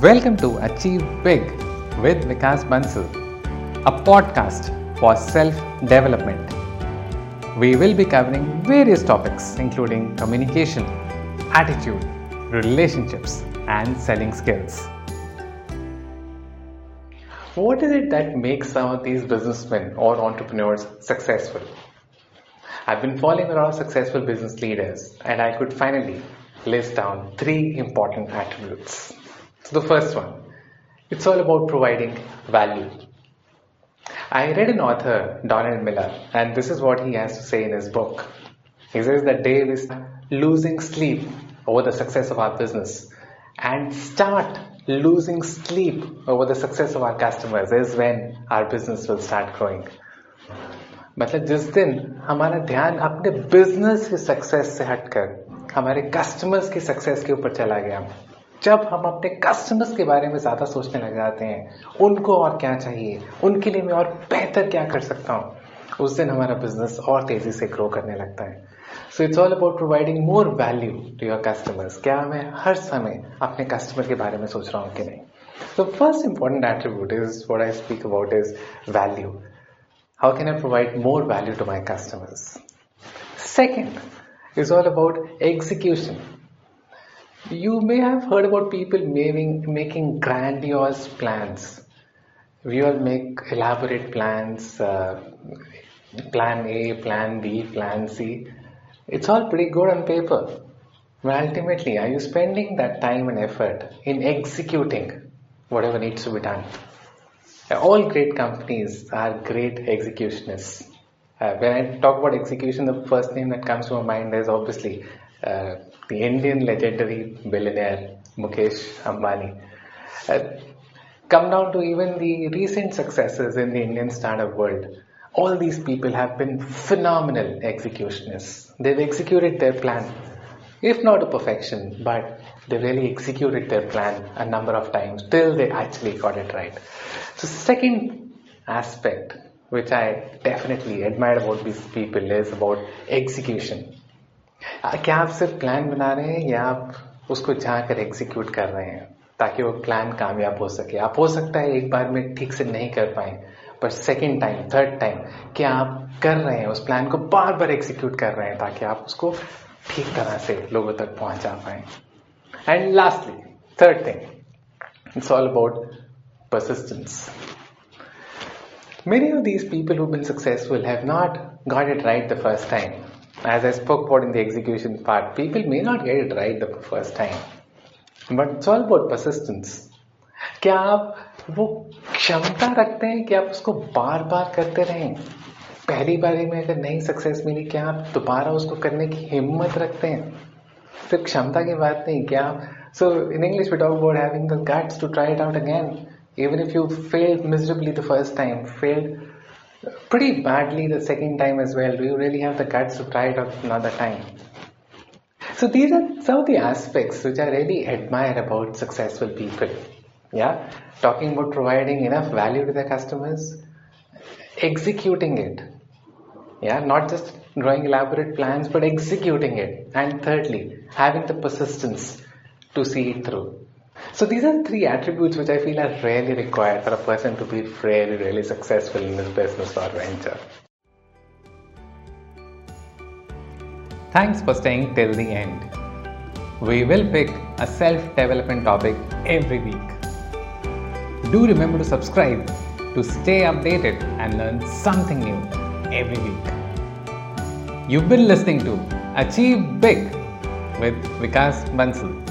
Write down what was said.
Welcome to Achieve Big with Vikas Bansal, a podcast for self development. We will be covering various topics including communication, attitude, relationships, and selling skills. What is it that makes some of these businessmen or entrepreneurs successful? I've been following a lot of successful business leaders and I could finally list down three important attributes. So, the first one it's all about providing value. I read an author, Donald Miller, and this is what he has to say in his book. He says that Dave is losing sleep over the success of our business and start losing sleep over the success of our customers is when our business will start growing. मतलब जिस दिन हमारा ध्यान अपने business की success से हटकर हमारे कस्टमर्स की सक्सेस के ऊपर चला गया जब हम अपने कस्टमर्स के बारे में ज़्यादा सोचने लग जाते हैं, उनको और क्या चाहिए उनके लिए मैं और बेहतर क्या कर सकता हूँ उस दिन हमारा बिज़नेस और तेज़ी से ग्रो करने लगता है so it's all about providing more value to your customers क्या मैं हर समय अपने कस्टमर के बारे में सोच रहा हूँ कि नहीं So first important attribute is what I speak about is value. How can I provide more value to my customers? Second is all about execution. You may have heard about people making, making grandiose plans. We all make elaborate plans, uh, plan A, plan B, plan C. It's all pretty good on paper. But ultimately, are you spending that time and effort in executing whatever needs to be done? All great companies are great executionists. Uh, when I talk about execution, the first name that comes to my mind is obviously uh, the Indian legendary billionaire Mukesh Ambani. Uh, come down to even the recent successes in the Indian startup world. All these people have been phenomenal executionists. They've executed their plan, if not to perfection, but they really executed their plan a number of times till they actually got it right. So, second aspect which I definitely admire about these people is about execution. क्या आप सिर्फ़ plan बना रहे हैं या आप उसको जाकर एग्जीक्यूट कर रहे हैं ताकि वो प्लान कामयाब हो सके आप, हो सकता है एक बार में ठीक से नहीं कर पाए पर सेकेंड टाइम थर्ड टाइम क्या आप कर रहे हैं उस प्लान को बार बार एग्जीक्यूट कर रहे हैं ताकि आप उसको ठीक तरह से लोगों तक पहुँचा पाए and lastly third thing it's all about persistence. Many of these people who've been successful have not got it right the first time. as I spoke about in the execution part, people may not get it right the first time. But it's all about persistence. क्या आप वो क्षमता रखते हैं कि आप उसको बार बार करते रहें पहली बारी में अगर नई सक्सेस मिली क्या आप दोबारा उसको करने की हिम्मत रखते हैं सिर्फ क्षमता की बात नहीं क्या so in English we talk about having the guts to try it out again even if you failed miserably the first time failed pretty badly the second time as well. Do you really have the guts to try it out another time? So these are some of the aspects which I really admire about successful people. Yeah, talking about providing enough value to their customers, executing it. Yeah, not just drawing elaborate plans, but executing it. And thirdly, having the persistence to see it through. So these are three attributes which I feel are really required for a person to be really, really successful in this business or venture. Thanks for staying till the end. We will pick a self development topic every week. Do remember to subscribe to stay updated and learn something new every week. You've been listening to Achieve Big with Vikas Bansal.